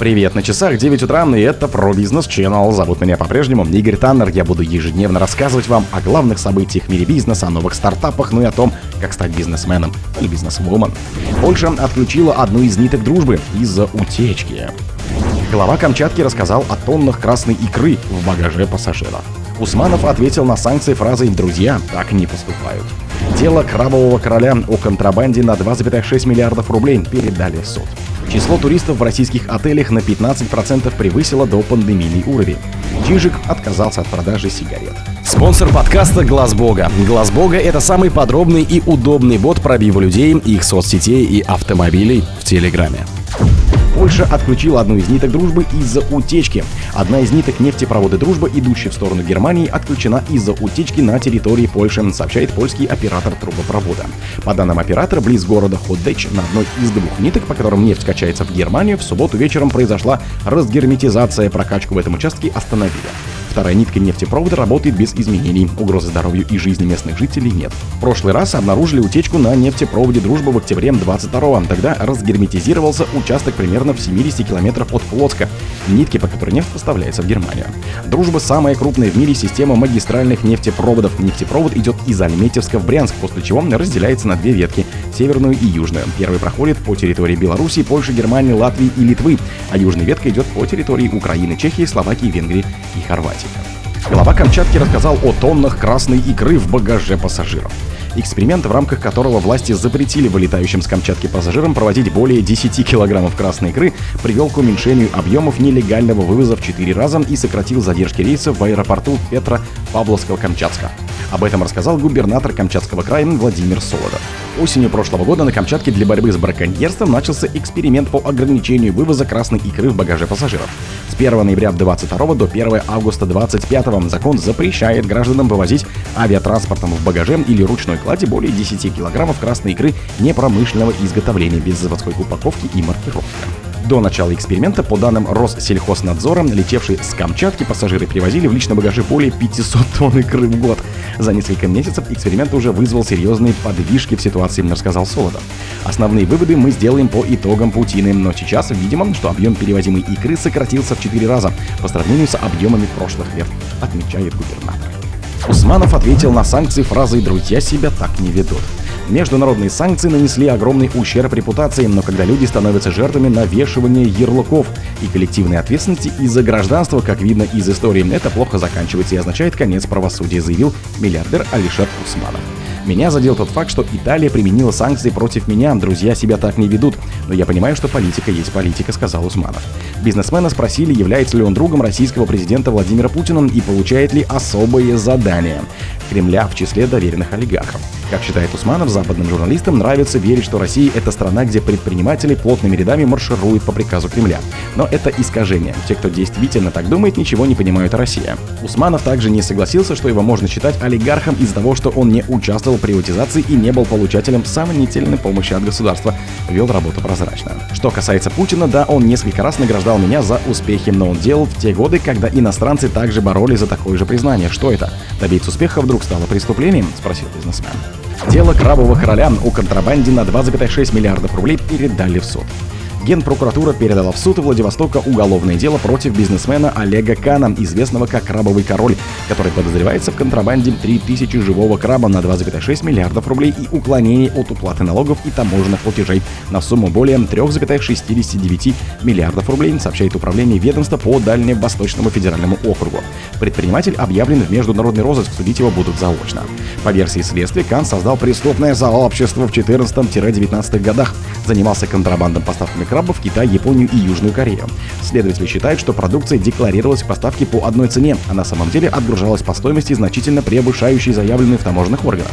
Привет, на часах 9 утра, и это про бизнес Channel. Зовут меня по-прежнему Игорь Таннер. Я буду ежедневно рассказывать вам о главных событиях в мире бизнеса, о новых стартапах, ну и о том, как стать бизнесменом или бизнесвумен. Польша отключила одну из ниток дружбы из-за утечки. Глава Камчатки рассказал о тоннах красной икры в багаже пассажира. Усманов ответил на санкции фразой «Друзья так не поступают». Дело крабового короля о контрабанде на 2,6 миллиардов рублей передали суд. Число туристов в российских отелях на 15% превысило до пандемийный уровень. Чижик отказался от продажи сигарет. Спонсор подкаста Глаз Бога. Глаз Бога это самый подробный и удобный бот пробива людей, их соцсетей и автомобилей в Телеграме. Польша отключила одну из ниток дружбы из-за утечки. Одна из ниток нефтепровода дружба, идущая в сторону Германии, отключена из-за утечки на территории Польши, сообщает польский оператор трубопровода. По данным оператора, близ города Ходеч на одной из двух ниток, по которым нефть качается в Германию, в субботу вечером произошла разгерметизация. Прокачку в этом участке остановили. Вторая нитка нефтепровода работает без изменений. Угрозы здоровью и жизни местных жителей нет. В прошлый раз обнаружили утечку на нефтепроводе «Дружба» в октябре 22-го. Тогда разгерметизировался участок примерно в 70 километров от Плотска, нитки, по которой нефть поставляется в Германию. «Дружба» — самая крупная в мире система магистральных нефтепроводов. Нефтепровод идет из Альметьевска в Брянск, после чего разделяется на две ветки — северную и южную. Первый проходит по территории Беларуси, Польши, Германии, Латвии и Литвы, а южная ветка идет по территории Украины, Чехии, Словакии, Венгрии и Хорватии. Глава Камчатки рассказал о тоннах красной икры в багаже пассажиров. Эксперимент, в рамках которого власти запретили вылетающим с Камчатки пассажирам проводить более 10 килограммов красной икры, привел к уменьшению объемов нелегального вывоза в 4 раза и сократил задержки рейсов в аэропорту Петра Павловского-Камчатска. Об этом рассказал губернатор Камчатского края Владимир Солодов. Осенью прошлого года на Камчатке для борьбы с браконьерством начался эксперимент по ограничению вывоза красной икры в багаже пассажиров. С 1 ноября 22 до 1 августа 25 закон запрещает гражданам вывозить авиатранспортом в багаже или ручной кладе более 10 килограммов красной икры непромышленного изготовления без заводской упаковки и маркировки. До начала эксперимента, по данным Россельхознадзора, летевшие с Камчатки пассажиры привозили в личном багаже более 500 тонн икры в год. За несколько месяцев эксперимент уже вызвал серьезные подвижки в ситуации, рассказал Солодов. Основные выводы мы сделаем по итогам паутины, но сейчас видимо, что объем перевозимой икры сократился в 4 раза по сравнению с объемами прошлых лет, отмечает губернатор. Усманов ответил на санкции фразой «друзья себя так не ведут». Международные санкции нанесли огромный ущерб репутации, но когда люди становятся жертвами навешивания ярлыков и коллективной ответственности из-за гражданства, как видно из истории, это плохо заканчивается и означает конец правосудия, заявил миллиардер Алишер Усманов. Меня задел тот факт, что Италия применила санкции против меня, друзья себя так не ведут. Но я понимаю, что политика есть политика, сказал Усманов. Бизнесмена спросили, является ли он другом российского президента Владимира Путина и получает ли особые задания Кремля в числе доверенных олигархов. Как считает Усманов, западным журналистам нравится верить, что Россия — это страна, где предприниматели плотными рядами маршируют по приказу Кремля. Но это искажение. Те, кто действительно так думает, ничего не понимают о России. Усманов также не согласился, что его можно считать олигархом из-за того, что он не участвовал в приватизации и не был получателем сомнительной помощи от государства. Вел работу прозрачно. Что касается Путина, да, он несколько раз награждал меня за успехи, но он делал в те годы, когда иностранцы также боролись за такое же признание. Что это? Добиться успеха вдруг стало преступлением? Спросил бизнесмен. Дело крабового короля о контрабанде на 2,6 миллиардов рублей передали в суд. Генпрокуратура передала в суд Владивостока уголовное дело против бизнесмена Олега Кана, известного как «Крабовый король», который подозревается в контрабанде 3000 живого краба на 2,6 миллиардов рублей и уклонении от уплаты налогов и таможенных платежей на сумму более 3,69 миллиардов рублей, сообщает управление ведомства по Дальневосточному федеральному округу. Предприниматель объявлен в международный розыск, судить его будут заочно. По версии следствия, Кан создал преступное сообщество в 14-19 годах, занимался контрабандом поставками крабов в Китай, Японию и Южную Корею. Следователи считают, что продукция декларировалась в поставке по одной цене, а на самом деле отгружалась по стоимости, значительно превышающей заявленные в таможенных органах.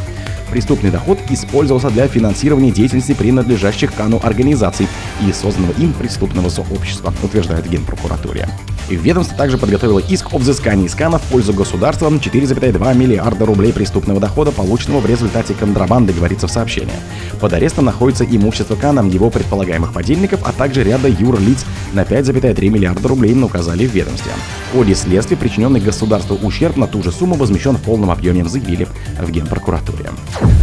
Преступный доход использовался для финансирования деятельности принадлежащих Кану организаций и созданного им преступного сообщества, утверждает Генпрокуратура. Ведомство также подготовило иск о взыскании скана в пользу государства 4,2 миллиарда рублей преступного дохода, полученного в результате контрабанды, говорится в сообщении. Под арестом находится имущество Кана, его предполагаемых подельников, а также ряда юрлиц на 5,3 миллиарда рублей указали в ведомстве. В ходе следствия причиненный государству ущерб на ту же сумму возмещен в полном объеме, заявили в Генпрокуратуре.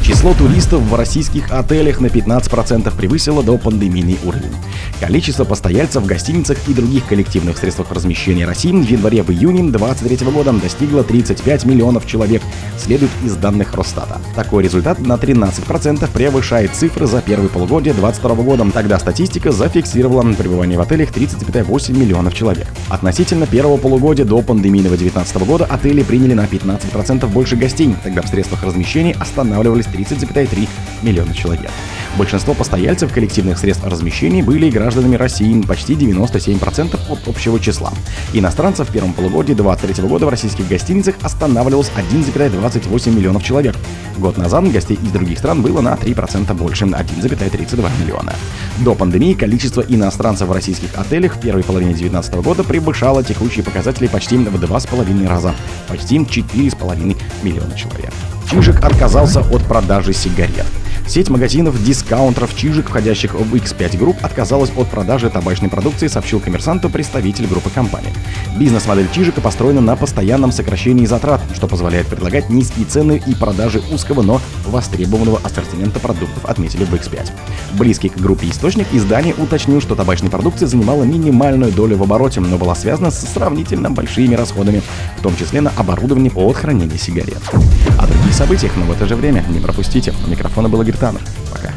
Число туристов в российских отелях на 15% превысило до пандемийный уровень. Количество постояльцев в гостиницах и других коллективных средствах размещения России в январе в июне 2023 года достигло 35 миллионов человек, следует из данных Росстата. Такой результат на 13% превышает цифры за первое полугодие 2022 года. Тогда статистика зафиксировала пребывание в отелях 30,8 миллионов человек. Относительно первого полугодия до пандемийного 2019 года отели приняли на 15% больше гостей, тогда в средствах размещения останавливались 30,3 миллиона человек. Большинство постояльцев коллективных средств размещения были гражданами России, почти 97% от общего числа. Иностранцев в первом полугодии 2023 года в российских гостиницах останавливалось 1,28 миллионов человек. Год назад гостей из других стран было на 3% больше, 1,32 миллиона. До пандемии количество иностранцев в российских отелях в первой половине 2019 года превышало текущие показатели почти в 2,5 раза, почти 4,5 миллиона человек. Чижик отказался от продажи сигарет. Сеть магазинов дискаунтеров Чижик, входящих в X5 Group, отказалась от продажи табачной продукции, сообщил коммерсанту представитель группы компании. Бизнес-модель Чижика построена на постоянном сокращении затрат, что позволяет предлагать низкие цены и продажи узкого, но востребованного ассортимента продуктов, отметили в X5. Близкий к группе источник издания уточнил, что табачная продукция занимала минимальную долю в обороте, но была связана с сравнительно большими расходами, в том числе на оборудование от хранения сигарет. О других событиях, но в это же время не пропустите. У микрофона был Игорь. Пока.